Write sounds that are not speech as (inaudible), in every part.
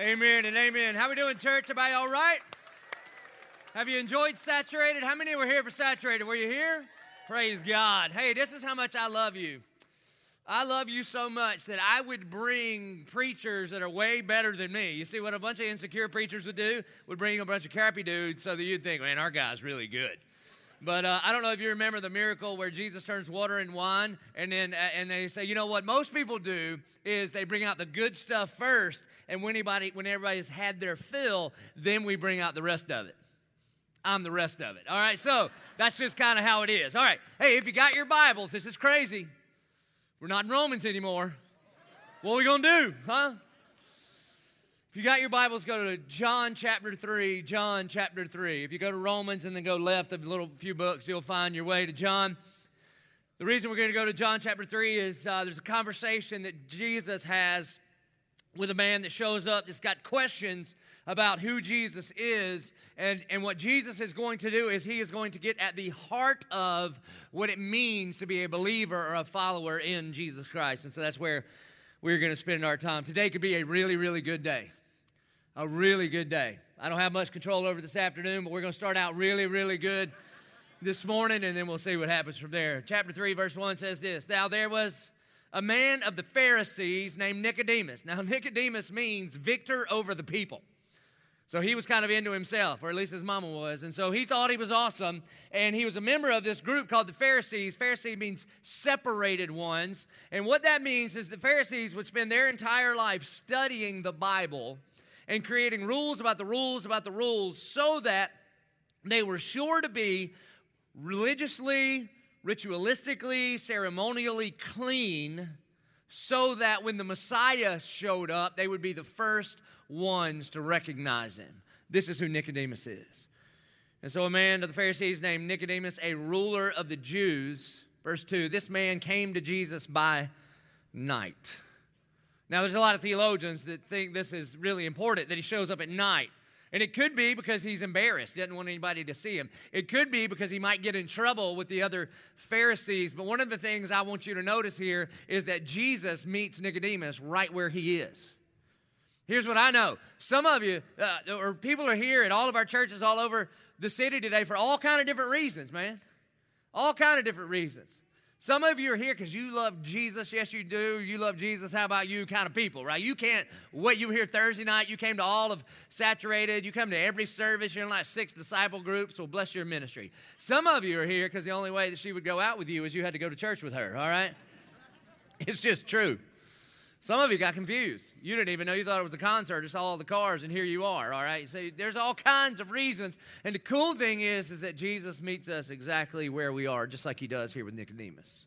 Amen and amen. How we doing, church? Everybody all right? Have you enjoyed Saturated? How many were here for Saturated? Were you here? Praise God. Hey, this is how much I love you. I love you so much that I would bring preachers that are way better than me. You see what a bunch of insecure preachers would do? Would bring a bunch of crappy dudes so that you'd think, man, our guy's really good. But uh, I don't know if you remember the miracle where Jesus turns water and wine, and then uh, and they say, you know what? Most people do is they bring out the good stuff first, and when anybody when everybody's had their fill, then we bring out the rest of it. I'm the rest of it. All right, so that's just kind of how it is. All right, hey, if you got your Bibles, this is crazy. We're not in Romans anymore. What are we gonna do, huh? If you got your Bibles, go to John chapter 3. John chapter 3. If you go to Romans and then go left a little few books, you'll find your way to John. The reason we're going to go to John chapter 3 is uh, there's a conversation that Jesus has with a man that shows up that's got questions about who Jesus is. And, and what Jesus is going to do is he is going to get at the heart of what it means to be a believer or a follower in Jesus Christ. And so that's where we're going to spend our time. Today could be a really, really good day a really good day. I don't have much control over this afternoon, but we're going to start out really, really good this morning, and then we'll see what happens from there. Chapter 3, verse 1 says this Now there was a man of the Pharisees named Nicodemus. Now, (laughs) Nicodemus means victor over the people. So he was kind of into himself, or at least his mama was. And so he thought he was awesome. And he was a member of this group called the Pharisees. Pharisee means separated ones. And what that means is the Pharisees would spend their entire life studying the Bible and creating rules about the rules about the rules so that they were sure to be religiously, ritualistically, ceremonially clean so that when the Messiah showed up, they would be the first ones to recognize him. This is who Nicodemus is. And so a man of the Pharisees named Nicodemus, a ruler of the Jews, verse 2, this man came to Jesus by night. Now, there's a lot of theologians that think this is really important that he shows up at night. And it could be because he's embarrassed, doesn't want anybody to see him. It could be because he might get in trouble with the other Pharisees. But one of the things I want you to notice here is that Jesus meets Nicodemus right where he is. Here's what I know. Some of you, uh, or people are here at all of our churches all over the city today for all kind of different reasons, man. All kind of different reasons. Some of you are here because you love Jesus. Yes, you do. You love Jesus. How about you kind of people, right? You can't wait. You were here Thursday night. You came to all of Saturated. You come to every service. You're in like six disciple groups. Well, bless your ministry. Some of you are here because the only way that she would go out with you is you had to go to church with her, all right? (laughs) It's just true. Some of you got confused. You didn't even know you thought it was a concert. It's all the cars, and here you are. All right. So there's all kinds of reasons. And the cool thing is, is that Jesus meets us exactly where we are, just like he does here with Nicodemus.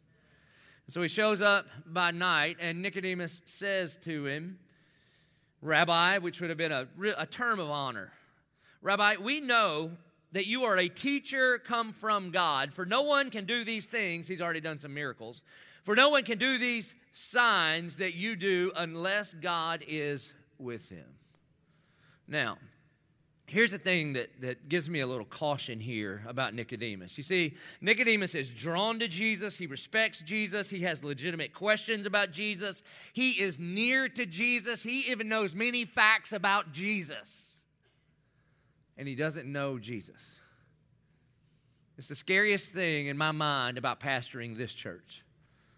So he shows up by night, and Nicodemus says to him, Rabbi, which would have been a, a term of honor. Rabbi, we know that you are a teacher come from God, for no one can do these things. He's already done some miracles. For no one can do these signs that you do unless God is with him. Now, here's the thing that, that gives me a little caution here about Nicodemus. You see, Nicodemus is drawn to Jesus, he respects Jesus, he has legitimate questions about Jesus, he is near to Jesus, he even knows many facts about Jesus, and he doesn't know Jesus. It's the scariest thing in my mind about pastoring this church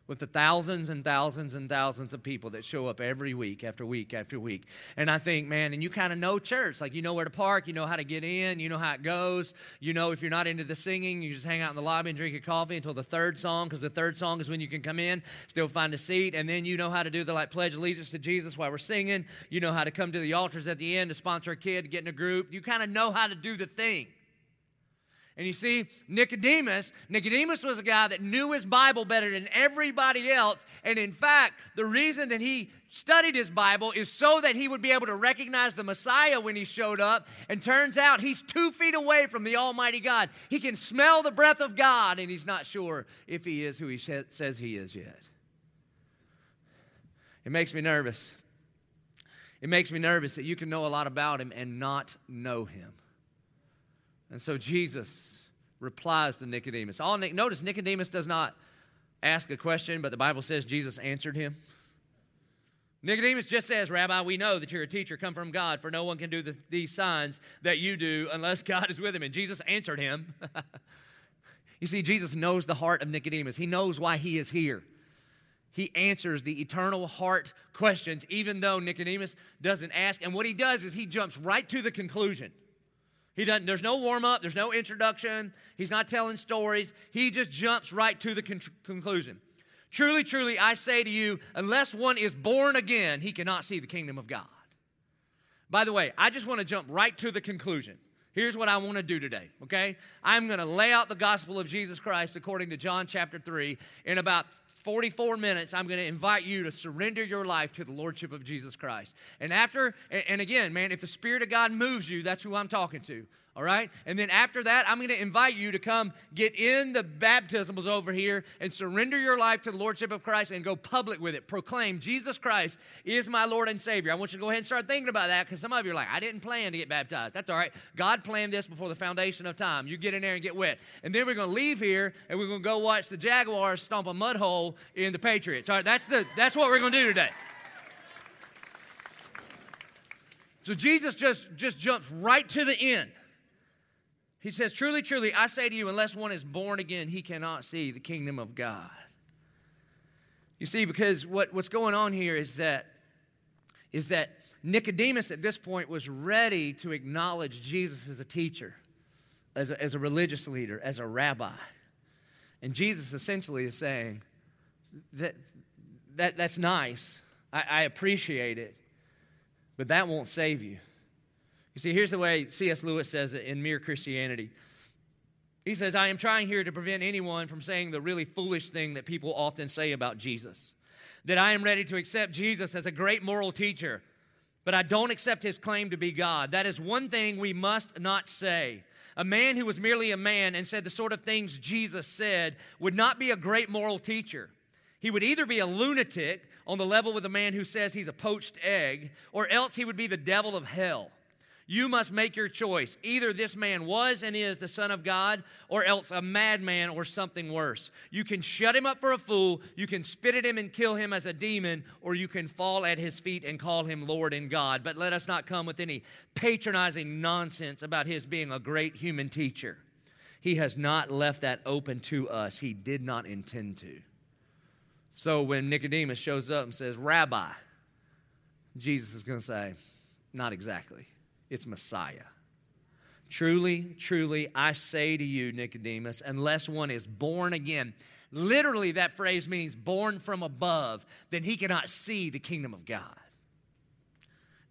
with the thousands and thousands and thousands of people that show up every week after week after week. And I think, man, and you kind of know church. Like you know where to park, you know how to get in, you know how it goes. You know if you're not into the singing, you just hang out in the lobby and drink your coffee until the third song, because the third song is when you can come in, still find a seat. And then you know how to do the like pledge allegiance to Jesus while we're singing. You know how to come to the altars at the end to sponsor a kid to get in a group. You kind of know how to do the thing. And you see, Nicodemus, Nicodemus was a guy that knew his Bible better than everybody else. And in fact, the reason that he studied his Bible is so that he would be able to recognize the Messiah when he showed up. And turns out he's two feet away from the Almighty God. He can smell the breath of God, and he's not sure if he is who he says he is yet. It makes me nervous. It makes me nervous that you can know a lot about him and not know him. And so Jesus replies to Nicodemus. All notice Nicodemus does not ask a question, but the Bible says Jesus answered him. Nicodemus just says, Rabbi, we know that you're a teacher come from God, for no one can do the, these signs that you do unless (laughs) God is with him. And Jesus answered him. (laughs) you see, Jesus knows the heart of Nicodemus, he knows why he is here. He answers the eternal heart questions, even though Nicodemus doesn't ask. And what he does is he jumps right to the conclusion. He doesn't, there's no warm up, there's no introduction, he's not telling stories. He just jumps right to the con- conclusion. Truly, truly, I say to you, unless one is born again, he cannot see the kingdom of God. By the way, I just want to jump right to the conclusion. Here's what I want to do today, okay? I'm going to lay out the gospel of Jesus Christ according to John chapter 3. In about 44 minutes, I'm going to invite you to surrender your life to the Lordship of Jesus Christ. And after, and again, man, if the Spirit of God moves you, that's who I'm talking to all right? And then after that, I'm going to invite you to come get in the baptisms over here and surrender your life to the Lordship of Christ and go public with it. Proclaim Jesus Christ is my Lord and Savior. I want you to go ahead and start thinking about that because some of you are like, I didn't plan to get baptized. That's all right. God planned this before the foundation of time. You get in there and get wet. And then we're going to leave here and we're going to go watch the Jaguars stomp a mud hole in the Patriots. All right, that's, the, that's what we're going to do today. So Jesus just, just jumps right to the end. He says, Truly, truly, I say to you, unless one is born again, he cannot see the kingdom of God. You see, because what, what's going on here is that, is that Nicodemus at this point was ready to acknowledge Jesus as a teacher, as a, as a religious leader, as a rabbi. And Jesus essentially is saying, that, that, That's nice. I, I appreciate it, but that won't save you. You see, here's the way C.S. Lewis says it in Mere Christianity. He says, I am trying here to prevent anyone from saying the really foolish thing that people often say about Jesus that I am ready to accept Jesus as a great moral teacher, but I don't accept his claim to be God. That is one thing we must not say. A man who was merely a man and said the sort of things Jesus said would not be a great moral teacher. He would either be a lunatic on the level with a man who says he's a poached egg, or else he would be the devil of hell. You must make your choice. Either this man was and is the Son of God, or else a madman or something worse. You can shut him up for a fool, you can spit at him and kill him as a demon, or you can fall at his feet and call him Lord and God. But let us not come with any patronizing nonsense about his being a great human teacher. He has not left that open to us, he did not intend to. So when Nicodemus shows up and says, Rabbi, Jesus is going to say, Not exactly it's Messiah. Truly, truly, I say to you, Nicodemus, unless one is born again, literally that phrase means born from above, then he cannot see the kingdom of God.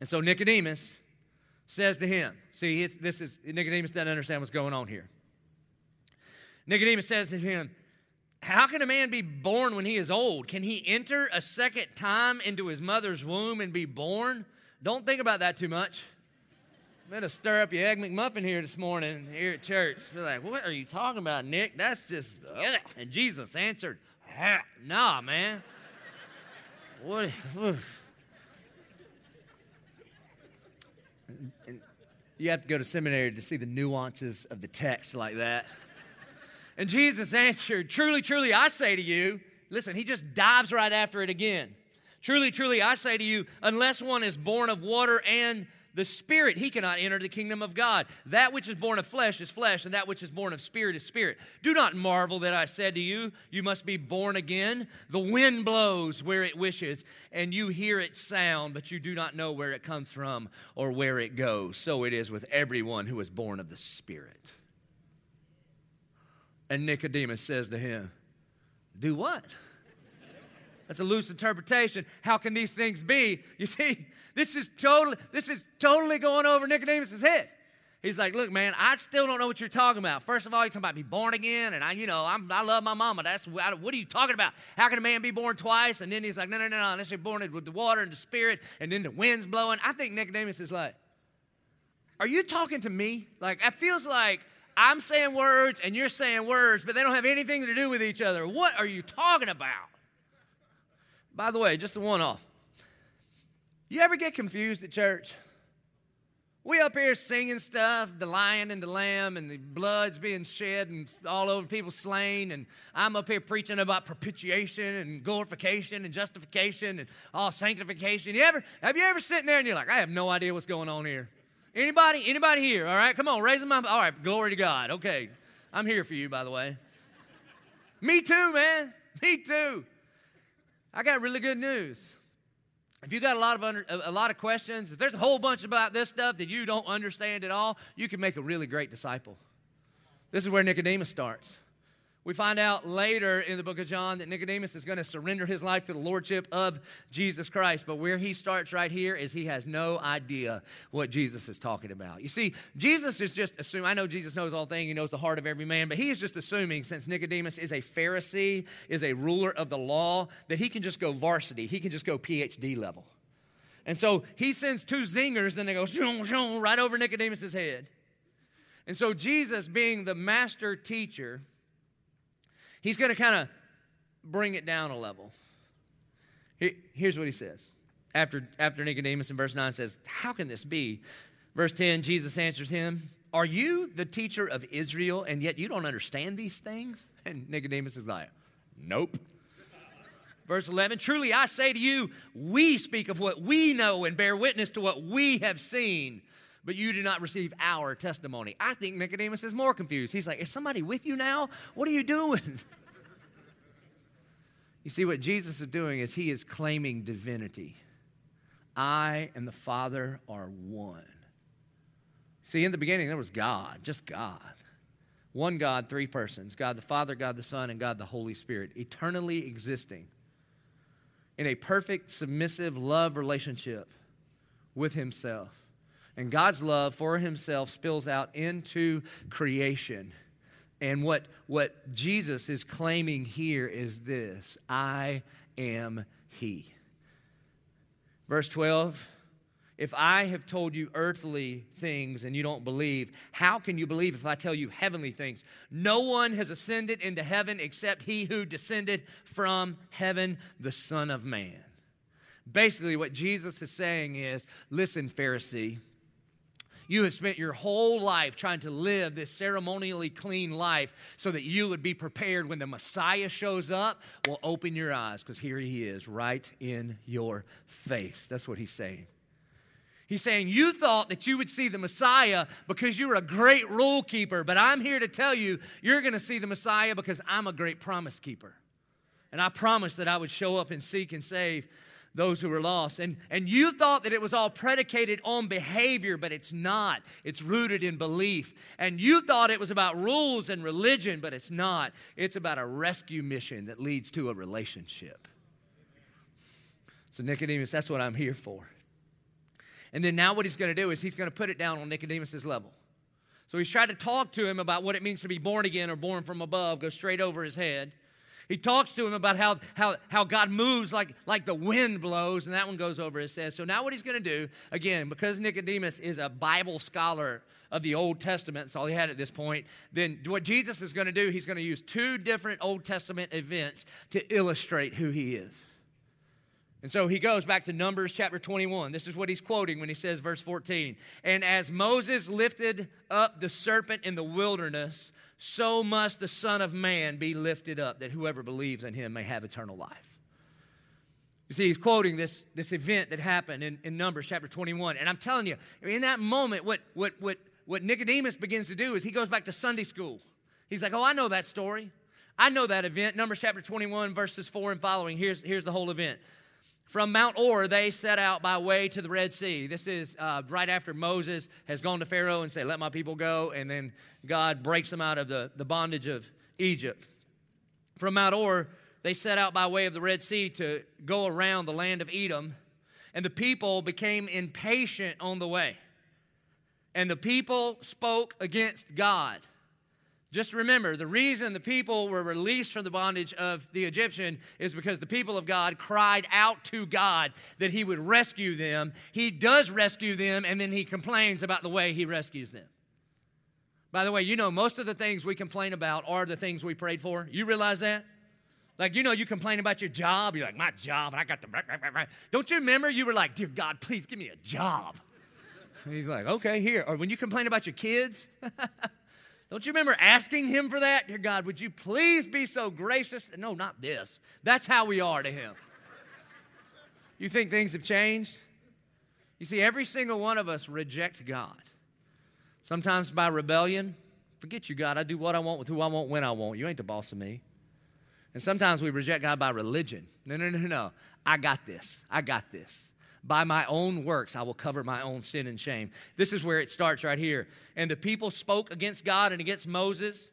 And so Nicodemus says to him, see, this is, Nicodemus doesn't understand what's going on here. Nicodemus says to him, How can a man be born when he is old? Can he enter a second time into his mother's womb and be born? Don't think about that too much. Better stir up your egg McMuffin here this morning here at church. Be like, what are you talking about, Nick? That's just. Ugh. And Jesus answered, Nah, man. what? And you have to go to seminary to see the nuances of the text like that. And Jesus answered, Truly, truly, I say to you, listen, he just dives right after it again. Truly, truly, I say to you, unless one is born of water and the spirit, he cannot enter the kingdom of God. That which is born of flesh is flesh, and that which is born of spirit is spirit. Do not marvel that I said to you, You must be born again. The wind blows where it wishes, and you hear its sound, but you do not know where it comes from or where it goes. So it is with everyone who is born of the Spirit. And Nicodemus says to him, Do what? That's a loose interpretation. How can these things be? You see, this is totally, this is totally going over Nicodemus' head. He's like, look, man, I still don't know what you're talking about. First of all, you're talking about be born again, and I, you know, I'm, i love my mama. That's what are you talking about? How can a man be born twice? And then he's like, no, no, no, no. Unless you're born with the water and the spirit, and then the wind's blowing. I think Nicodemus is like, are you talking to me? Like, it feels like I'm saying words and you're saying words, but they don't have anything to do with each other. What are you talking about? By the way, just a one off. You ever get confused at church? we up here singing stuff, the lion and the lamb, and the blood's being shed and all over people slain. And I'm up here preaching about propitiation and glorification and justification and all sanctification. You ever have you ever sitting there and you're like, I have no idea what's going on here? Anybody? Anybody here? All right, come on, raise them up. All right, glory to God. Okay. I'm here for you, by the way. (laughs) Me too, man. Me too. I got really good news. If you got a lot of under, a lot of questions, if there's a whole bunch about this stuff that you don't understand at all, you can make a really great disciple. This is where Nicodemus starts. We find out later in the book of John that Nicodemus is going to surrender his life to the lordship of Jesus Christ. But where he starts right here is he has no idea what Jesus is talking about. You see, Jesus is just assuming, I know Jesus knows all things, he knows the heart of every man, but he is just assuming since Nicodemus is a Pharisee, is a ruler of the law, that he can just go varsity, he can just go PhD level. And so he sends two zingers, and they go shoom, shoom, right over Nicodemus's head. And so Jesus, being the master teacher, he's going to kind of bring it down a level. Here's what he says. After, after Nicodemus in verse 9 says, How can this be? Verse 10, Jesus answers him, Are you the teacher of Israel and yet you don't understand these things? (laughs) And Nicodemus is like, Nope. Verse 11, Truly I say to you, we speak of what we know and bear witness to what we have seen, but you do not receive our testimony. I think Nicodemus is more confused. He's like, Is somebody with you now? What are you doing? (laughs) You see, what Jesus is doing is he is claiming divinity. I and the Father are one. See, in the beginning, there was God, just God. One God, three persons God the Father, God the Son, and God the Holy Spirit, eternally existing in a perfect, submissive love relationship with Himself. And God's love for Himself spills out into creation and what, what Jesus is claiming here is this I am He. Verse 12 If I have told you earthly things and you don't believe, how can you believe if I tell you heavenly things? No one has ascended into heaven except He who descended from heaven, the Son of Man. Basically, what Jesus is saying is listen, Pharisee you have spent your whole life trying to live this ceremonially clean life so that you would be prepared when the Messiah shows up. Well, open your eyes because here he is right in your face. That's what he's saying. He's saying, You thought that you would see the Messiah because you were a great rule keeper, but I'm here to tell you, you're going to see the Messiah because I'm a great promise keeper. And I promised that I would show up and seek and save those who were lost. And, and you thought that it was all predicated on behavior, but it's not. It's rooted in belief. And you thought it was about rules and religion, but it's not. It's about a rescue mission that leads to a relationship. So, Nicodemus, that's what I'm here for. And then now, what he's going to do is he's going to put it down on Nicodemus's level. So he's tried to talk to him about what it means to be born again or born from above, go straight over his head. He talks to him about how, how, how God moves like, like the wind blows, and that one goes over his head. So now what he's going to do, again, because Nicodemus is a Bible scholar of the Old Testament, that's all he had at this point, then what Jesus is going to do, he's going to use two different Old Testament events to illustrate who he is. And so he goes back to Numbers chapter 21. This is what he's quoting when he says, verse 14. And as Moses lifted up the serpent in the wilderness, so must the Son of Man be lifted up, that whoever believes in him may have eternal life. You see, he's quoting this, this event that happened in, in Numbers chapter 21. And I'm telling you, in that moment, what, what, what, what Nicodemus begins to do is he goes back to Sunday school. He's like, Oh, I know that story. I know that event. Numbers chapter 21, verses 4 and following. Here's, here's the whole event. From Mount Hor, they set out by way to the Red Sea. This is uh, right after Moses has gone to Pharaoh and said, Let my people go. And then God breaks them out of the, the bondage of Egypt. From Mount Hor, they set out by way of the Red Sea to go around the land of Edom. And the people became impatient on the way. And the people spoke against God. Just remember, the reason the people were released from the bondage of the Egyptian is because the people of God cried out to God that He would rescue them. He does rescue them, and then He complains about the way He rescues them. By the way, you know, most of the things we complain about are the things we prayed for. You realize that? Like, you know, you complain about your job. You're like, my job, and I got the. Don't you remember? You were like, dear God, please give me a job. And (laughs) he's like, okay, here. Or when you complain about your kids, (laughs) don't you remember asking him for that? Dear God, would you please be so gracious? No, not this. That's how we are to him. You think things have changed? You see, every single one of us reject God. Sometimes by rebellion. Forget you, God. I do what I want with who I want when I want. You ain't the boss of me. And sometimes we reject God by religion. No, no, no, no. I got this. I got this. By my own works, I will cover my own sin and shame. This is where it starts right here. And the people spoke against God and against Moses.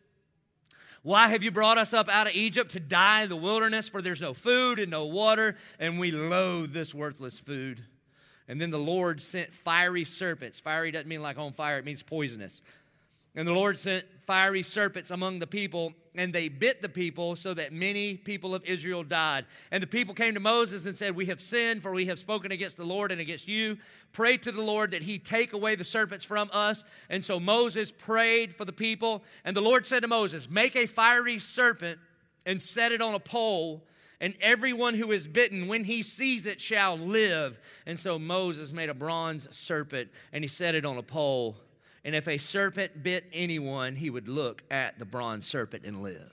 Why have you brought us up out of Egypt to die in the wilderness? For there's no food and no water, and we loathe this worthless food. And then the Lord sent fiery serpents. Fiery doesn't mean like on fire, it means poisonous. And the Lord sent fiery serpents among the people, and they bit the people so that many people of Israel died. And the people came to Moses and said, We have sinned, for we have spoken against the Lord and against you. Pray to the Lord that he take away the serpents from us. And so Moses prayed for the people. And the Lord said to Moses, Make a fiery serpent and set it on a pole. And everyone who is bitten, when he sees it, shall live. And so Moses made a bronze serpent and he set it on a pole. And if a serpent bit anyone, he would look at the bronze serpent and live.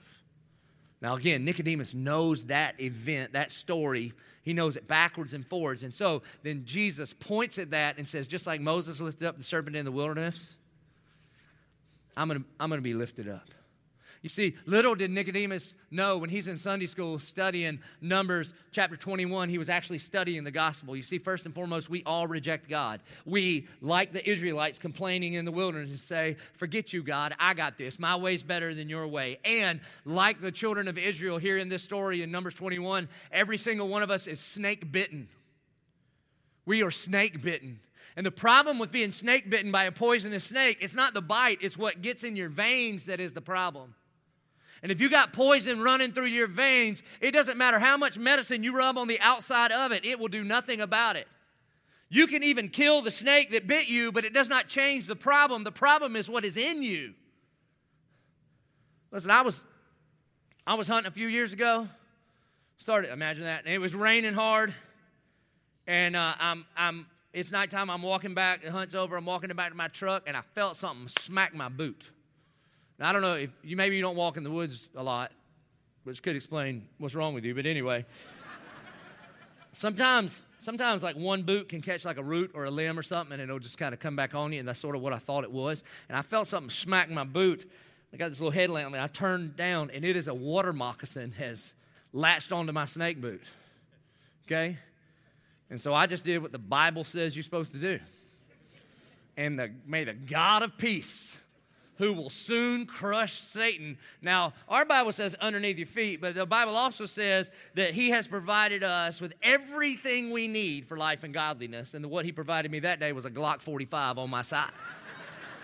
Now, again, Nicodemus knows that event, that story. He knows it backwards and forwards. And so then Jesus points at that and says, just like Moses lifted up the serpent in the wilderness, I'm going to I'm to be lifted up. You see, little did Nicodemus know when he's in Sunday school studying Numbers chapter 21, he was actually studying the gospel. You see, first and foremost, we all reject God. We, like the Israelites complaining in the wilderness, say, Forget you, God, I got this. My way's better than your way. And like the children of Israel here in this story in Numbers 21, every single one of us is snake bitten. We are snake bitten. And the problem with being snake bitten by a poisonous snake, it's not the bite, it's what gets in your veins that is the problem. And if you got poison running through your veins, it doesn't matter how much medicine you rub on the outside of it, it will do nothing about it. You can even kill the snake that bit you, but it does not change the problem. The problem is what is in you. Listen, I was I was hunting a few years ago. Started imagine that, and it was raining hard, and uh, I'm I'm it's nighttime. I'm walking back. The hunt's over. I'm walking back to my truck, and I felt something smack my boot. Now, I don't know if you maybe you don't walk in the woods a lot, which could explain what's wrong with you, but anyway. (laughs) sometimes, sometimes like one boot can catch like a root or a limb or something, and it'll just kind of come back on you, and that's sort of what I thought it was. And I felt something smack my boot. I got this little headlamp, and I turned down, and it is a water moccasin has latched onto my snake boot. Okay? And so I just did what the Bible says you're supposed to do. And the, may the God of peace who will soon crush Satan. Now, our Bible says underneath your feet, but the Bible also says that He has provided us with everything we need for life and godliness. And what He provided me that day was a Glock 45 on my side.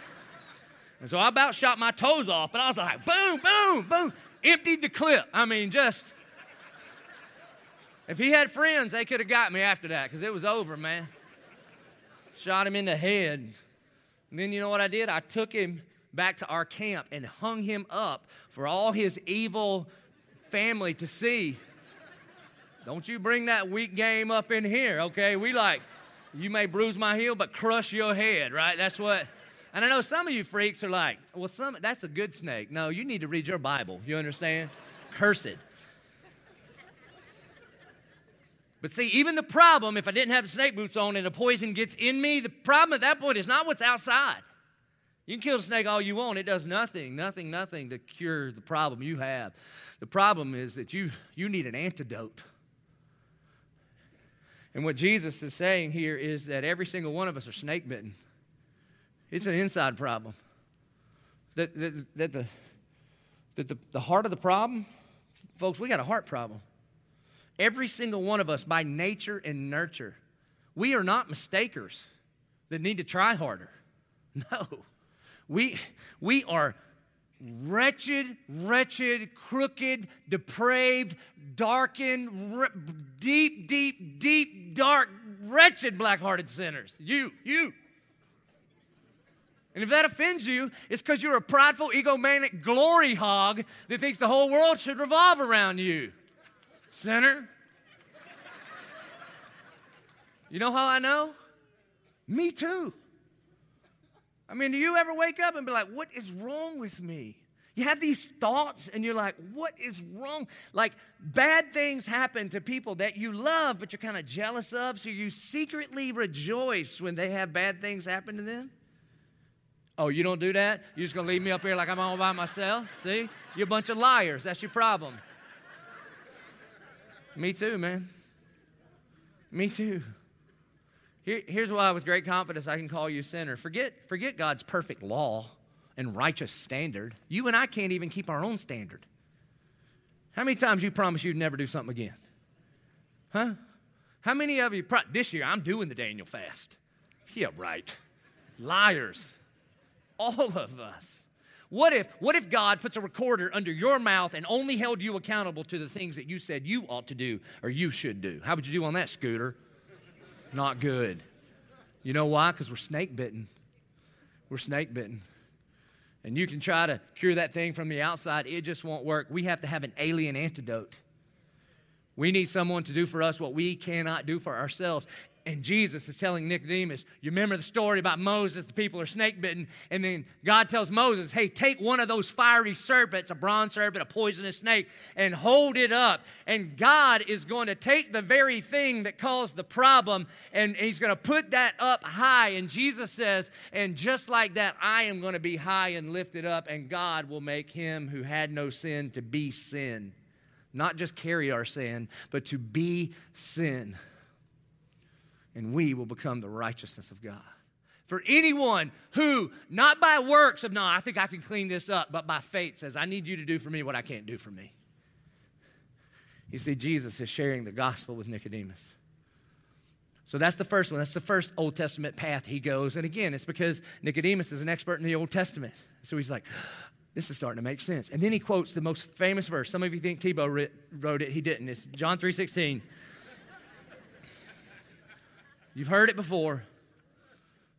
(laughs) and so I about shot my toes off, but I was like, boom, boom, boom, emptied the clip. I mean, just. If he had friends, they could have got me after that because it was over, man. Shot him in the head. And then you know what I did? I took him back to our camp and hung him up for all his evil family to see. Don't you bring that weak game up in here, okay? We like, you may bruise my heel, but crush your head, right? That's what. And I know some of you freaks are like, well, some that's a good snake. No, you need to read your Bible. You understand? Cursed. But see, even the problem, if I didn't have the snake boots on and the poison gets in me, the problem at that point is not what's outside. You can kill the snake all you want, it does nothing, nothing, nothing to cure the problem you have. The problem is that you, you need an antidote. And what Jesus is saying here is that every single one of us are snake bitten. It's an inside problem. That, that, that, the, that the, the heart of the problem, folks, we got a heart problem. Every single one of us, by nature and nurture, we are not mistakers that need to try harder. (laughs) No. We, we are wretched, wretched, crooked, depraved, darkened, deep, deep, deep, dark, wretched, black hearted sinners. You, you. And if that offends you, it's because you're a prideful, egomaniac glory hog that thinks the whole world should revolve around you. Sinner. You know how I know? Me too. I mean, do you ever wake up and be like, what is wrong with me? You have these thoughts and you're like, what is wrong? Like, bad things happen to people that you love, but you're kind of jealous of, so you secretly rejoice when they have bad things happen to them. Oh, you don't do that? You're just gonna leave me up here like I'm all by myself? See? You're a bunch of liars. That's your problem. me too, man. Me too. Here, here's why, with great confidence, I can call you a sinner. Forget, forget God's perfect law and righteous standard. You and I can't even keep our own standard. How many times you promise you'd never do something again? Huh? How many of you, pro- this year, I'm doing the Daniel fast. Yeah, right. Liars. All of us. What if, what if God puts a recorder under your mouth and only held you accountable to the things that you said you ought to do or you should do? How would you do on that, Scooter? Not good. You know why? Because we're snake bitten. We're snake bitten. And you can try to cure that thing from the outside, it just won't work. We have to have an alien antidote. We need someone to do for us what we cannot do for ourselves. And Jesus is telling Nicodemus, you remember the story about Moses, the people are snake bitten, and then God tells Moses, hey, take one of those fiery serpents, a bronze serpent, a poisonous snake, and hold it up. And God is going to take the very thing that caused the problem, and He's going to put that up high. And Jesus says, and just like that, I am going to be high and lifted up, and God will make him who had no sin to be sin. Not just carry our sin, but to be sin and we will become the righteousness of God. For anyone who, not by works of, no, I think I can clean this up, but by faith says, I need you to do for me what I can't do for me. You see, Jesus is sharing the gospel with Nicodemus. So that's the first one. That's the first Old Testament path he goes. And again, it's because Nicodemus is an expert in the Old Testament. So he's like, this is starting to make sense. And then he quotes the most famous verse. Some of you think Tebow wrote it. He didn't. It's John 3.16. You've heard it before,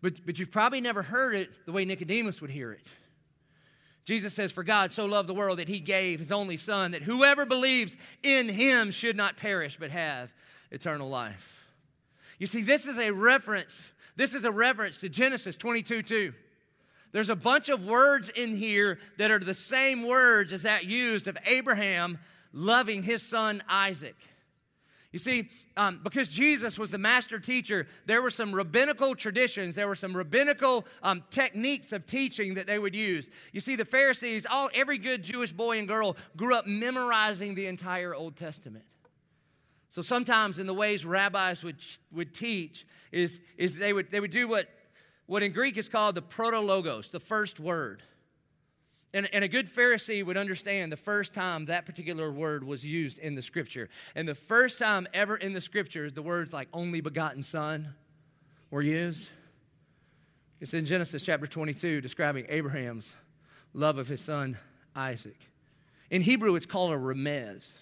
but, but you've probably never heard it the way Nicodemus would hear it. Jesus says, For God so loved the world that he gave his only Son, that whoever believes in him should not perish but have eternal life. You see, this is a reference. This is a reference to Genesis 22 2. There's a bunch of words in here that are the same words as that used of Abraham loving his son Isaac. You see, um, because Jesus was the master teacher, there were some rabbinical traditions, there were some rabbinical um, techniques of teaching that they would use. You see, the Pharisees, all every good Jewish boy and girl grew up memorizing the entire Old Testament. So sometimes in the ways rabbis would, would teach is, is they, would, they would do what, what in Greek is called the protologos, the first word. And, and, a good Pharisee would understand the first time that particular word was used in the scripture. And the first time ever in the scriptures, the words like only begotten son were used. It's in Genesis chapter 22, describing Abraham's love of his son Isaac. In Hebrew, it's called a remez.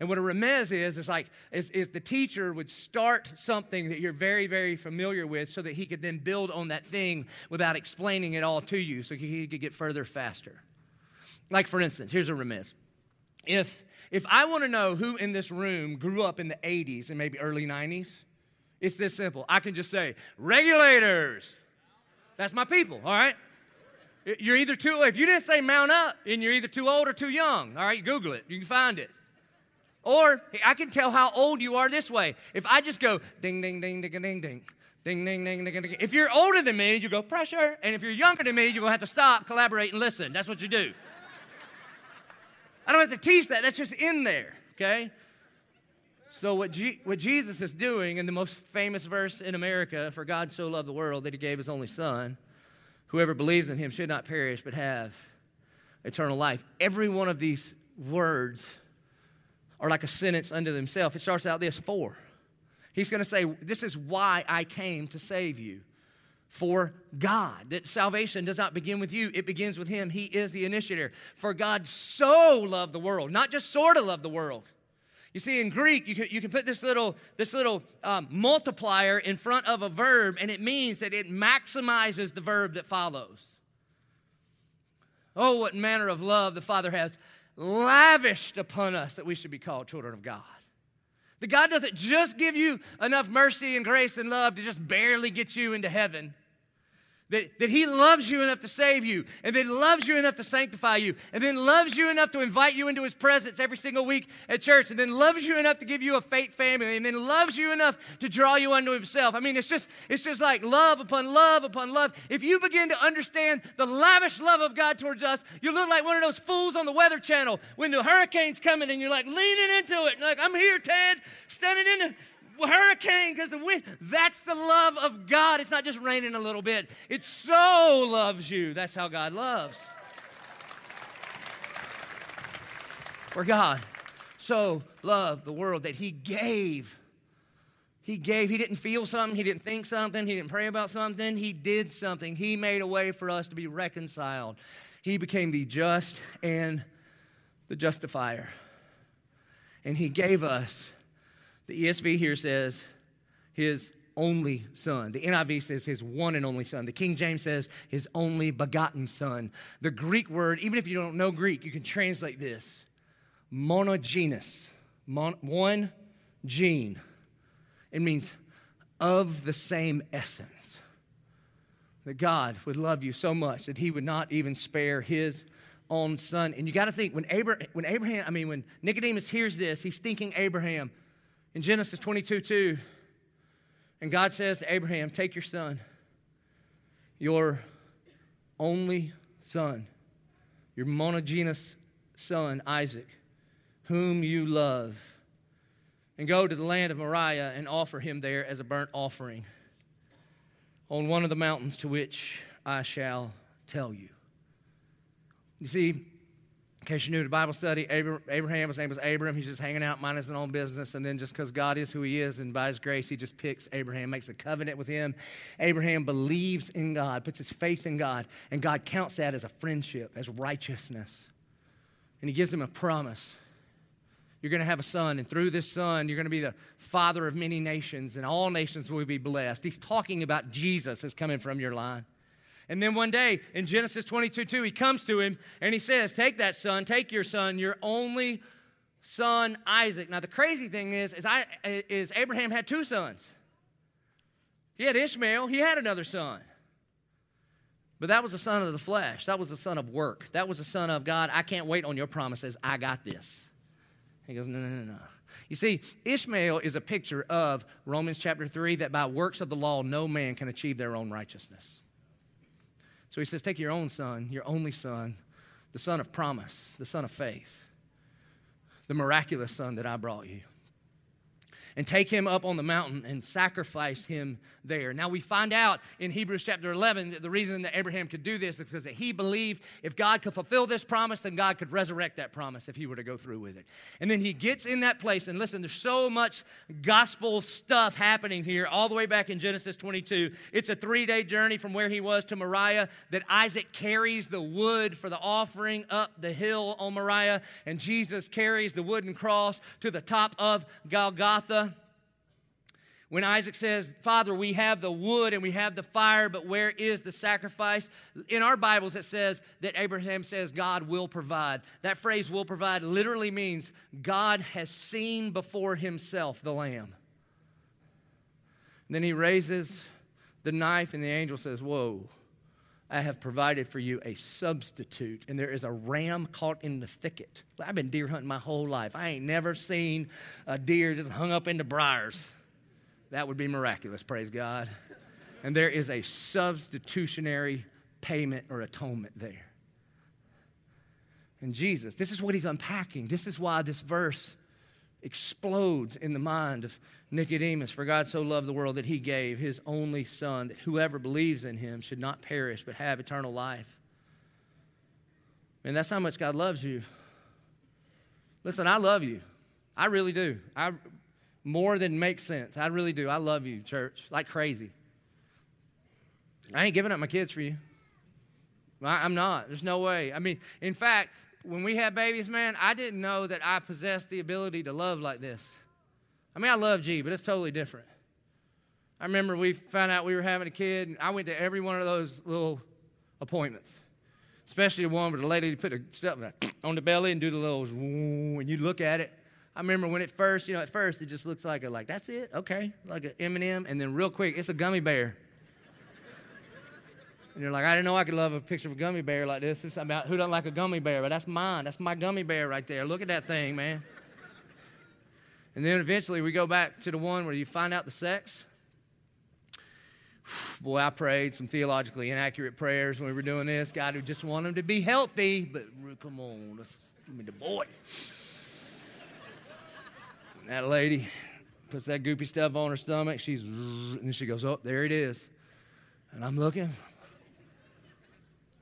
And what a remez is, is like, is, is the teacher would start something that you're very, very familiar with so that he could then build on that thing without explaining it all to you so he could get further faster. Like, for instance, here's a remez. If, if I want to know who in this room grew up in the 80s and maybe early 90s, it's this simple. I can just say, regulators. That's my people, all right? You're either too, if you didn't say mount up, and you're either too old or too young, all right? Google it, you can find it. Or I can tell how old you are this way. If I just go ding, ding, ding, ding, ding, ding, ding, ding, ding, ding, ding. If you're older than me, you go pressure. And if you're younger than me, you're going to have to stop, collaborate, and listen. That's what you do. I don't have to teach that. That's just in there, okay? So, what, G- what Jesus is doing in the most famous verse in America, for God so loved the world that he gave his only son, whoever believes in him should not perish but have eternal life. Every one of these words are like a sentence unto themselves. It starts out this for. He's going to say, This is why I came to save you. For God. That salvation does not begin with you, it begins with Him. He is the initiator. For God so loved the world, not just sort of loved the world. You see, in Greek, you can, you can put this little, this little um, multiplier in front of a verb, and it means that it maximizes the verb that follows. Oh, what manner of love the Father has lavished upon us that we should be called children of God. That God doesn't just give you enough mercy and grace and love to just barely get you into heaven. That, that he loves you enough to save you, and then loves you enough to sanctify you, and then loves you enough to invite you into his presence every single week at church, and then loves you enough to give you a faith family, and then loves you enough to draw you unto himself. I mean, it's just, it's just like love upon love upon love. If you begin to understand the lavish love of God towards us, you look like one of those fools on the Weather Channel when the hurricane's coming and you're like leaning into it, like, I'm here, Ted, standing in the hurricane because the wind. That's the love of God. It's not just raining a little bit, it so loves you. That's how God loves. For God so loved the world that He gave. He gave, he didn't feel something, he didn't think something, he didn't pray about something, he did something. He made a way for us to be reconciled. He became the just and the justifier. And he gave us the ESV here says his only son. The NIV says his one and only son. The King James says his only begotten son. The Greek word, even if you don't know Greek, you can translate this monogenes, mon, one gene. It means of the same essence. That God would love you so much that he would not even spare his own son. And you got to think when Abraham, when Abraham, I mean, when Nicodemus hears this, he's thinking Abraham in Genesis 22 2, and God says to Abraham, Take your son, your only son, your monogenes son, Isaac, whom you love, and go to the land of Moriah and offer him there as a burnt offering on one of the mountains to which I shall tell you. You see, in case you knew the Bible study, Abraham, his name was Abram. He's just hanging out, minding his own business. And then just because God is who he is and by his grace, he just picks Abraham, makes a covenant with him. Abraham believes in God, puts his faith in God, and God counts that as a friendship, as righteousness. And he gives him a promise. You're going to have a son, and through this son, you're going to be the father of many nations, and all nations will be blessed. He's talking about Jesus as coming from your line. And then one day in Genesis 22 2, he comes to him and he says, Take that son, take your son, your only son, Isaac. Now, the crazy thing is, is, I, is Abraham had two sons. He had Ishmael, he had another son. But that was a son of the flesh. That was a son of work. That was a son of God. I can't wait on your promises. I got this. He goes, No, no, no, no. You see, Ishmael is a picture of Romans chapter 3 that by works of the law, no man can achieve their own righteousness. So he says, Take your own son, your only son, the son of promise, the son of faith, the miraculous son that I brought you and take him up on the mountain and sacrifice him there. Now we find out in Hebrews chapter 11 that the reason that Abraham could do this is because that he believed if God could fulfill this promise, then God could resurrect that promise if he were to go through with it. And then he gets in that place, and listen, there's so much gospel stuff happening here all the way back in Genesis 22. It's a three day journey from where he was to Moriah that Isaac carries the wood for the offering up the hill on Moriah, and Jesus carries the wooden cross to the top of Golgotha. When Isaac says, Father, we have the wood and we have the fire, but where is the sacrifice? In our Bibles, it says that Abraham says, God will provide. That phrase, will provide, literally means God has seen before himself the lamb. And then he raises the knife, and the angel says, Whoa, I have provided for you a substitute. And there is a ram caught in the thicket. I've been deer hunting my whole life. I ain't never seen a deer just hung up in the briars. That would be miraculous, praise God. And there is a substitutionary payment or atonement there. And Jesus, this is what he's unpacking. This is why this verse explodes in the mind of Nicodemus. For God so loved the world that he gave his only Son, that whoever believes in him should not perish but have eternal life. And that's how much God loves you. Listen, I love you. I really do. I more than makes sense. I really do. I love you, church, like crazy. I ain't giving up my kids for you. I, am not. There's no way. I mean, in fact, when we had babies, man, I didn't know that I possessed the ability to love like this. I mean, I love G, but it's totally different. I remember we found out we were having a kid, and I went to every one of those little appointments, especially the one where the lady put a stuff (clears throat) on the belly and do the little, and you look at it. I remember when it first, you know, at first it just looks like a like that's it, okay, like an M&M, and then real quick it's a gummy bear. And you're like, I didn't know I could love a picture of a gummy bear like this. It's about who doesn't like a gummy bear, but that's mine. That's my gummy bear right there. Look at that thing, man. And then eventually we go back to the one where you find out the sex. (sighs) Boy, I prayed some theologically inaccurate prayers when we were doing this. God, who just want them to be healthy, but come on, let's give me the boy. That lady puts that goopy stuff on her stomach. She's, and then she goes, oh, there it is. And I'm looking.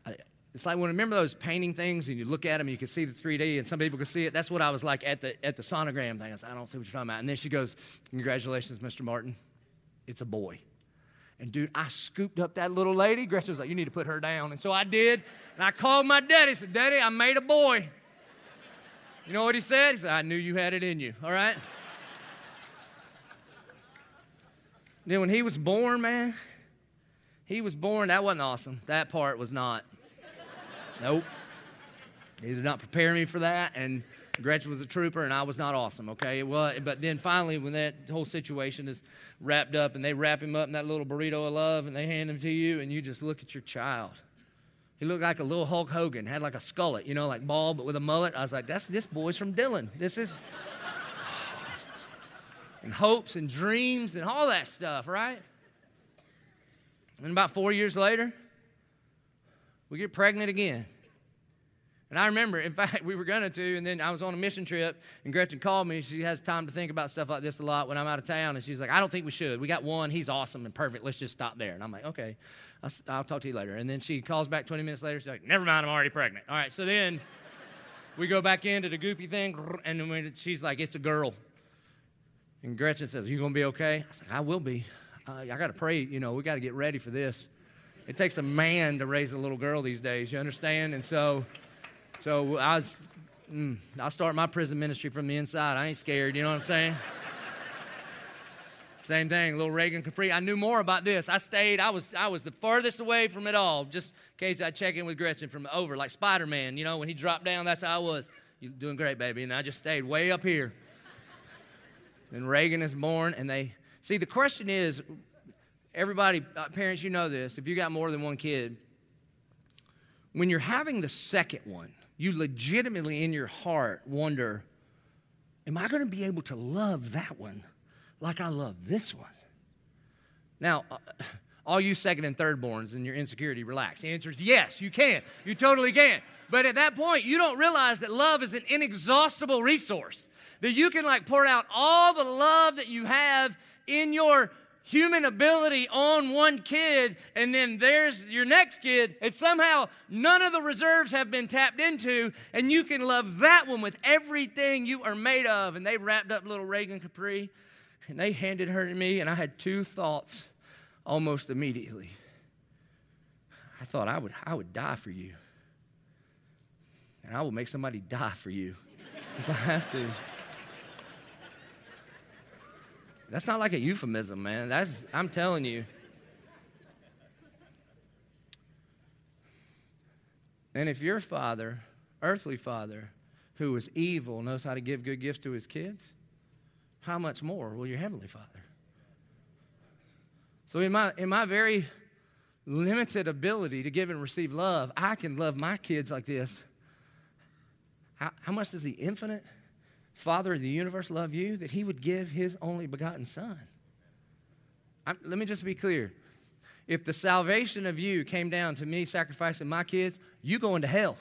I, it's like when remember those painting things and you look at them, and you can see the 3D, and some people can see it. That's what I was like at the at the sonogram thing. I said, I don't see what you're talking about. And then she goes, Congratulations, Mr. Martin. It's a boy. And dude, I scooped up that little lady. Gretchen was like, You need to put her down. And so I did. And I called my daddy. Said, Daddy, I made a boy. You know what he said? He said, I knew you had it in you. All right? then when he was born, man, he was born. That wasn't awesome. That part was not. Nope. He did not prepare me for that. And Gretchen was a trooper, and I was not awesome, okay? Well, but then finally, when that whole situation is wrapped up and they wrap him up in that little burrito of love and they hand him to you, and you just look at your child. He looked like a little Hulk Hogan, had like a skullet, you know, like bald, but with a mullet. I was like, that's this boy's from Dillon. This is. and hopes and dreams and all that stuff, right? And about four years later, we get pregnant again. And I remember, in (laughs) fact, we were going to, and then I was on a mission trip, and Gretchen called me. She has time to think about stuff like this a lot when I'm out of town, and she's like, I don't think we should. We got one. He's awesome and perfect. Let's just stop there. And I'm like, okay, I'll, talk to you later. And then she calls back 20 minutes later. She's like, never mind, I'm already pregnant. All right, so then we go back into the goopy thing, and then she's like, it's a girl. And Gretchen says, you going to be okay? I like, I will be. Uh, I got to pray, you know, we got to get ready for this. It takes a man to raise a little girl these days, you understand? And so so I was, mm, I'll start my prison ministry from the inside. I ain't scared, you know what I'm saying? Same thing, little Reagan Capri. I knew more about this. I stayed, I was, I was the furthest away from it all, just in case I check in with Gretchen from over, like Spider Man, you know, when he dropped down, that's how I was. You're doing great, baby. And I just stayed way up here. (laughs) and Reagan is born, and they see the question is everybody, uh, parents, you know this. If you got more than one kid, when you're having the second one, you legitimately in your heart wonder, am I going to be able to love that one like I love this one? Now, uh, (laughs) all you second and third borns and your insecurity, relax. The answer is yes, you can. You totally can. But at that point, you don't realize that love is an inexhaustible resource. That you can like pour out all the love that you have in your human ability on one kid, and then there's your next kid, and somehow none of the reserves have been tapped into, and you can love that one with everything you are made of. And they wrapped up little Reagan Capri, and they handed her to me, and I had two thoughts almost immediately. I thought I would, I would die for you. And I will make somebody die for you (laughs) if I have to. That's not like a euphemism, man. That's, I'm telling you. And if your father, earthly father, who is evil, knows how to give good gifts to his kids, how much more will your heavenly father? So, in my, in my very limited ability to give and receive love, I can love my kids like this. How, how much does the infinite Father of the universe love you that he would give his only begotten Son. I'm, let me just be clear. If the salvation of you came down to me sacrificing my kids, you going to hell.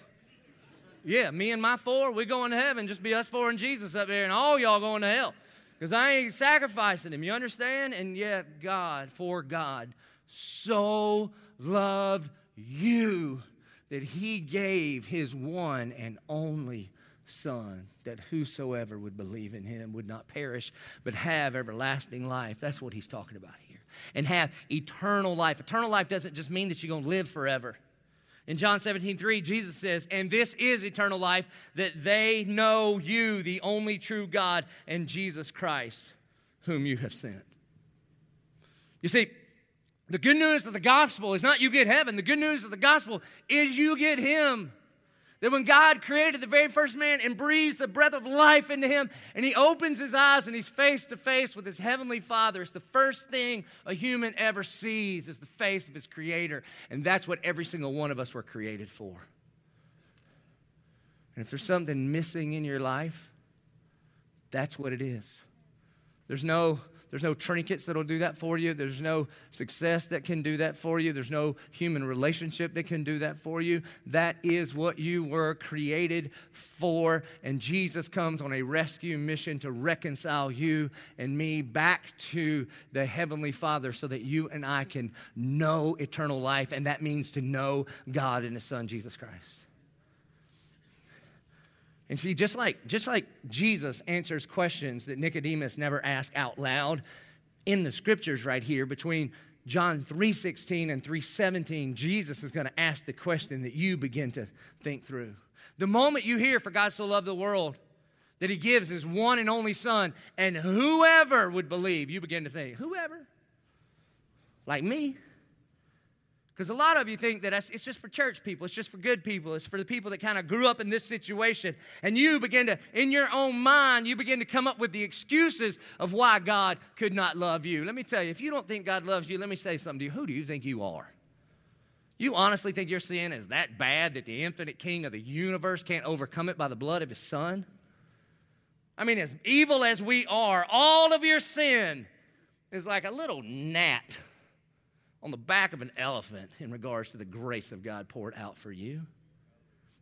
Yeah, me and my four, we going to heaven. Just be us four and Jesus up there, and all y'all going to hell. Because I ain't sacrificing him. You understand? And yet, God, for God, so loved you that he gave his one and only Son, that whosoever would believe in him would not perish, but have everlasting life. That's what he's talking about here. And have eternal life. Eternal life doesn't just mean that you're going to live forever. In John 17, 3, Jesus says, And this is eternal life, that they know you, the only true God, and Jesus Christ, whom you have sent. You see, the good news of the gospel is not you get heaven. The good news of the gospel is you get Him That when God created the very first man and breathes the breath of life into him, and he opens his eyes and he's face to face with his heavenly Father, it's the first thing a human ever sees is the face of his Creator. And that's what every single one of us were created for. And if there's something missing in your life, that's what it is. There's no there's no trinkets that'll do that for you. There's no success that can do that for you. There's no human relationship that can do that for you. That is what you were created for. And Jesus comes on a rescue mission to reconcile you and me back to the Heavenly Father so that you and I can know eternal life. And that means to know God and His Son, Jesus Christ. And see, just like, just like Jesus answers questions that Nicodemus never asked out loud in the scriptures right here between John 3:16 and 3:17, Jesus is going to ask the question that you begin to think through. The moment you hear for God so loved the world that he gives his one and only son and whoever would believe, you begin to think, whoever? Like me? Because a lot of you think that it's just for church people, it's just for good people, it's for the people that kind of grew up in this situation. And you begin to, in your own mind, you begin to come up with the excuses of why God could not love you. Let me tell you, if you don't think God loves you, let me say something to you. Who do you think you are? You honestly think your sin is that bad that the infinite king of the universe can't overcome it by the blood of his son? I mean, as evil as we are, all of your sin is like a little gnat on the back of an elephant in regards to the grace of God poured out for you.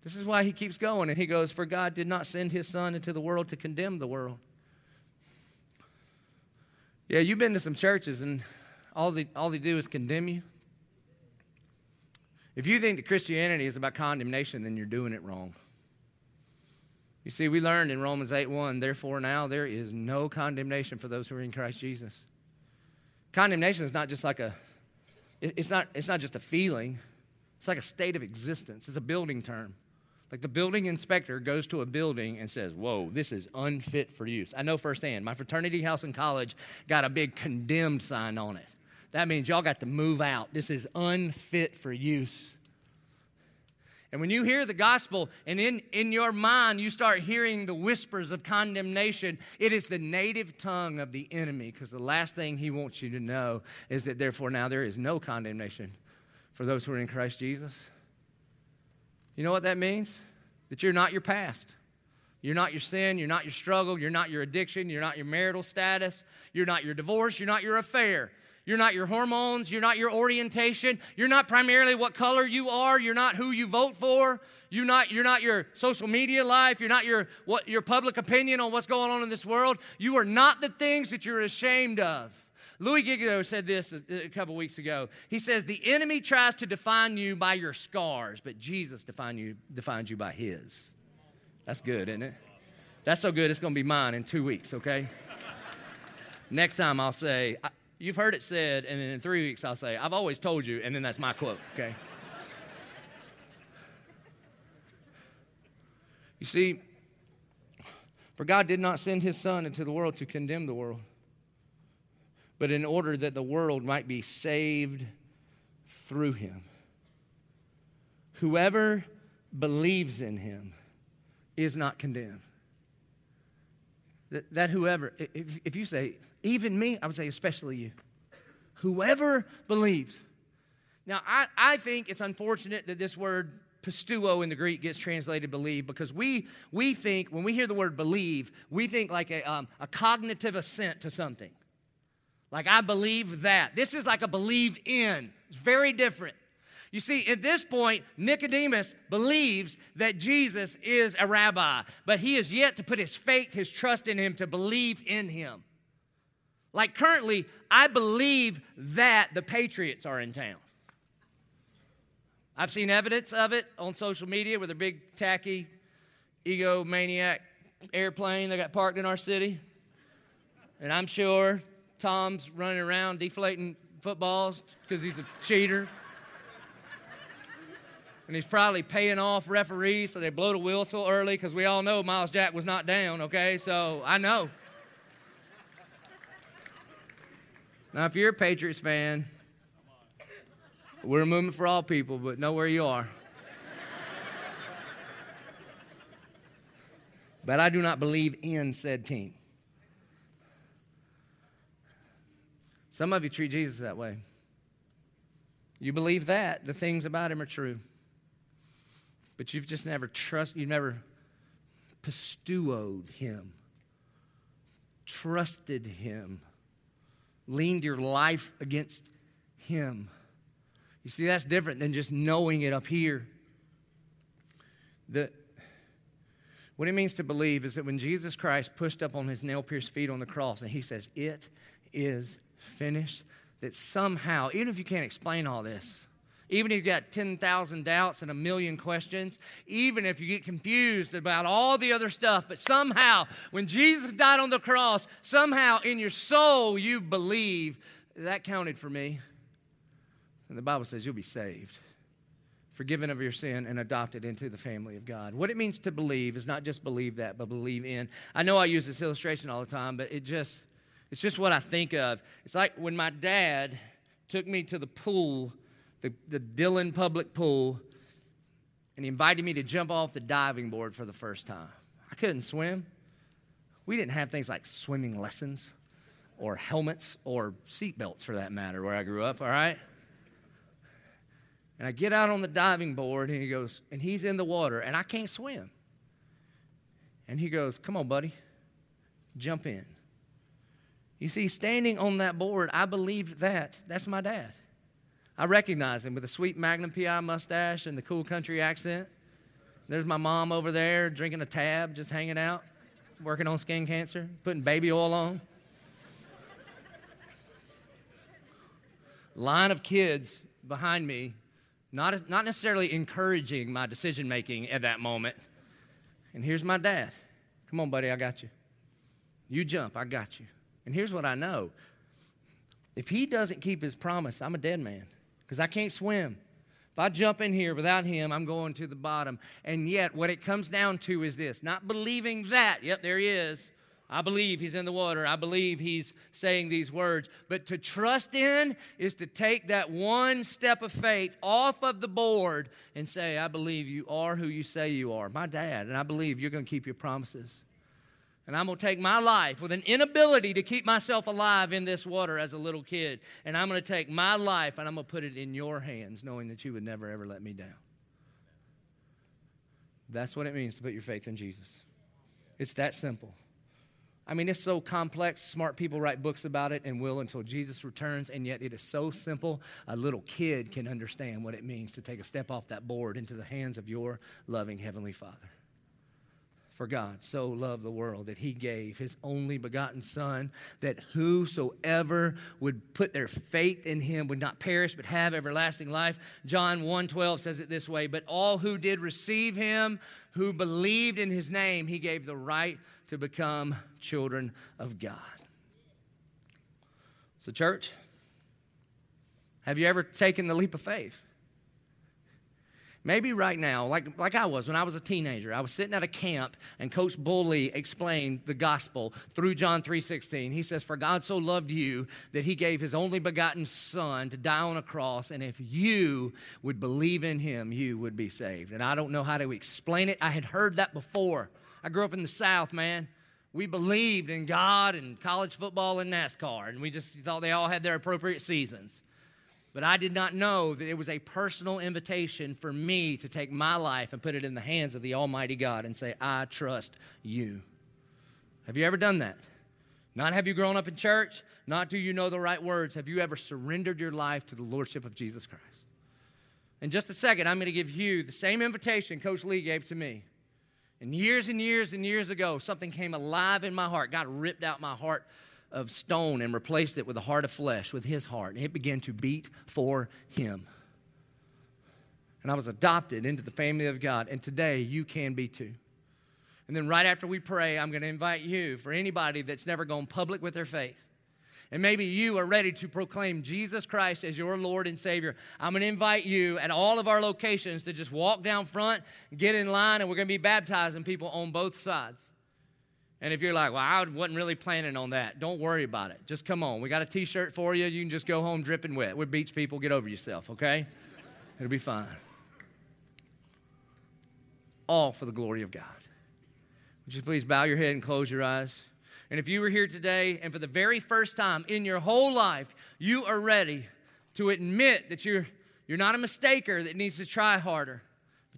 This is why he keeps going and he goes, For God did not send his son into the world to condemn the world. Yeah, you've been to some churches and all they, all they do is condemn you. If you think that Christianity is about condemnation, then you're doing it wrong. You see, we learned in Romans 8 1, therefore now there is no condemnation for those who are in Christ Jesus. Condemnation is not just like a it's not, it's not just a feeling, it's like a state of existence. It's a building term. Like the building inspector goes to a building and says, Whoa, this is unfit for use. I know firsthand. My fraternity house in college got a big condemned sign on it. That means y'all got to move out. This is unfit for use. And when you hear the gospel and in, in your mind you start hearing the whispers of condemnation, it is the native tongue of the enemy because the last thing he wants you to know is that therefore now there is no condemnation for those who are in Christ Jesus. You know what that means? That you're not your past. You're not your sin, you're not your struggle, you're not your addiction, you're not your marital status, you're not your divorce, you're not your affair. You're not your hormones. You're not your orientation. You're not primarily what color you are. You're not who you vote for. You're not, you're not your social media life. You're not your, what, your public opinion on what's going on in this world. You are not the things that you're ashamed of. Louie Giglio said this a, a couple weeks ago. He says, The enemy tries to define you by your scars, but Jesus define you, defines you by his. That's good, isn't it? That's so good, it's going to be mine in two weeks, okay? Next time I'll say, You've heard it said, and then in three weeks I'll say, I've always told you, and then that's my quote, okay? you see, for God did not send his Son into the world to condemn the world, but in order that the world might be saved through him. Whoever believes in him is not condemned. That, that whoever, if, if you say, even me, I would say, especially you. Whoever believes. Now, I, I think it's unfortunate that this word pisteuo in the Greek gets translated believe because we, we think, when we hear the word believe, we think like a, um, a cognitive assent to something. Like, I believe that. This is like a believe in, it's very different. You see, at this point, Nicodemus believes that Jesus is a rabbi, but he is yet to put his faith, his trust in him, to believe in him. Like currently, I believe that the Patriots are in town. I've seen evidence of it on social media with a big, tacky, egomaniac airplane that got parked in our city. And I'm sure Tom's running around deflating footballs because he's a cheater. And he's probably paying off referees so they blow the whistle early because we all know Myles Jack was not down, okay? So I know. Now, if you're a Patriots fan, we're a movement for all people, but know where you are. but I do not believe in said team. Some of you treat Jesus that way. You believe that the things about him are true. But you've just never trust you've never pisteuoed him, trusted him, leaned your life against him. You see, that's different than just knowing it up here. The, what it means to believe is that when Jesus Christ pushed up on his nail pierced feet on the cross and he says, It is finished, that somehow, even if you can't explain all this, even if you've got 10,000 doubts and a million questions, even if you get confused about all the other stuff, but somehow when Jesus died on the cross, somehow in your soul you believe that counted for me. And the Bible says you'll be saved, forgiven of your sin, and adopted into the family of God. What it means to believe is not just believe that, but believe in. I know I use this illustration all the time, but it just it's just what I think of. It's like when my dad took me to the pool, the, the Dillon Public Pool, and he invited me to jump off the diving board for the first time. I couldn't swim. We didn't have things like swimming lessons or helmets or seatbelts for that matter where I grew up, all right? And I get out on the diving board and he goes, and he's in the water and I can't swim. And he goes, Come on, buddy, jump in. You see, standing on that board, I believed that. That's my dad. I recognize him with the sweet Magnum PI mustache and the cool country accent. There's my mom over there drinking a tab, just hanging out, working on skin cancer, putting baby oil on. Line of kids behind me, not, not necessarily encouraging my decision making at that moment. And here's my dad. Come on, buddy, I got you. You jump, I got you. And here's what I know if he doesn't keep his promise, I'm a dead man because I can't swim. If I jump in here without him, I'm going to the bottom. And yet, what it comes down to is this not believing that, yep, there he is. I believe he's in the water. I believe he's saying these words. But to trust in is to take that one step of faith off of the board and say, I believe you are who you say you are, my dad, and I believe you're going to keep your promises. And I'm going to take my life with an inability to keep myself alive in this water as a little kid. And I'm going to take my life and I'm going to put it in your hands, knowing that you would never, ever let me down. That's what it means to put your faith in Jesus. It's that simple. I mean, it's so complex. Smart people write books about it and will until Jesus returns, and yet it is so simple. A little kid can understand what it means to take a step off that board into the hands of your loving Heavenly Father. For God so loved the world that he gave his only begotten Son, that whosoever would put their faith in him would not perish but have everlasting life. John 1:12 says it this way, but all who did receive him, who believed in his name, he gave the right to become children of God. So, church, have you ever taken the leap of faith? Maybe right now, like, like I was when I was a teenager, I was sitting at a camp and Coach Bully explained the gospel through John 3.16. He says, For God so loved you that he gave his only begotten son to die on a cross, and if you would believe in him, you would be saved. And I don't know how to explain it. I had heard that before. I grew up in the South, man. We believed in God and college football and NASCAR, and we just thought they all had their appropriate seasons. But I did not know that it was a personal invitation for me to take my life and put it in the hands of the Almighty God and say, I trust you. Have you ever done that? Not have you grown up in church, not do you know the right words. Have you ever surrendered your life to the Lordship of Jesus Christ? In just a second, I'm going to give you the same invitation Coach Lee gave to me. And years and years and years ago, something came alive in my heart. God ripped out my heart of stone and replaced it with a heart of flesh, with his heart. And it began to beat for him. And I was adopted into the family of God. And today you can be too. And then right after we pray, I'm going to invite you, for anybody that's never gone public with their faith, and maybe you are ready to proclaim Jesus Christ as your Lord and Savior. I'm going to invite you at all of our locations to just walk down front, get in line, and we're going to be baptizing people on both sides. And if you're like, well, I wasn't really planning on that, don't worry about it. Just come on. We got a t shirt for you. You can just go home dripping wet. We're beach people. Get over yourself, okay? It'll be fine. All for the glory of God. Would you please bow your head and close your eyes? And if you were here today and for the very first time in your whole life, you are ready to admit that you're, you're not a mistaker that needs to try harder,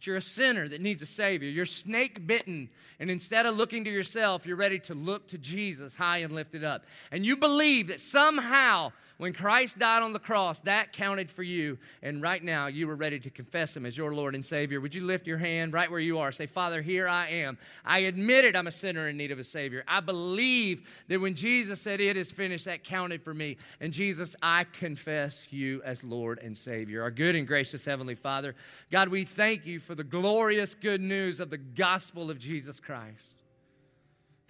you're a sinner that needs a Savior. You're snake bitten, and instead of looking to yourself, you're ready to look to Jesus high and lifted up. And you believe that somehow when Christ died on the cross, that counted for you. And right now, you were ready to confess Him as your Lord and Savior. Would you lift your hand right where you are? Say, Father, here I am. I admit it, I'm a sinner in need of a Savior. I believe that when Jesus said, It is finished, that counted for me. And Jesus, I confess you as Lord and Savior. Our good and gracious Heavenly Father, God, we thank you for the glorious good news of the gospel of Jesus Christ.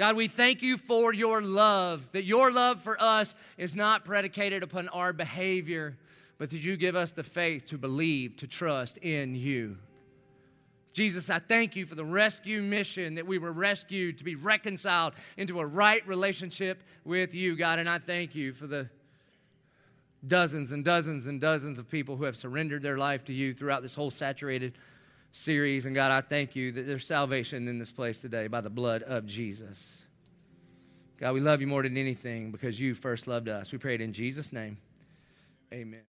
God, we thank you for your love, that your love for us is not predicated upon our behavior, but that you give us the faith to believe, to trust in you. Jesus, I thank you for the rescue mission that we were rescued to be reconciled into a right relationship with you, God. And I thank you for the dozens and dozens and dozens of people who have surrendered their life to you throughout this whole saturated series. And God, I thank you that there's salvation in this place today by the blood of Jesus. God, we love you more than anything because you first loved us. We pray it in Jesus' name. Amen.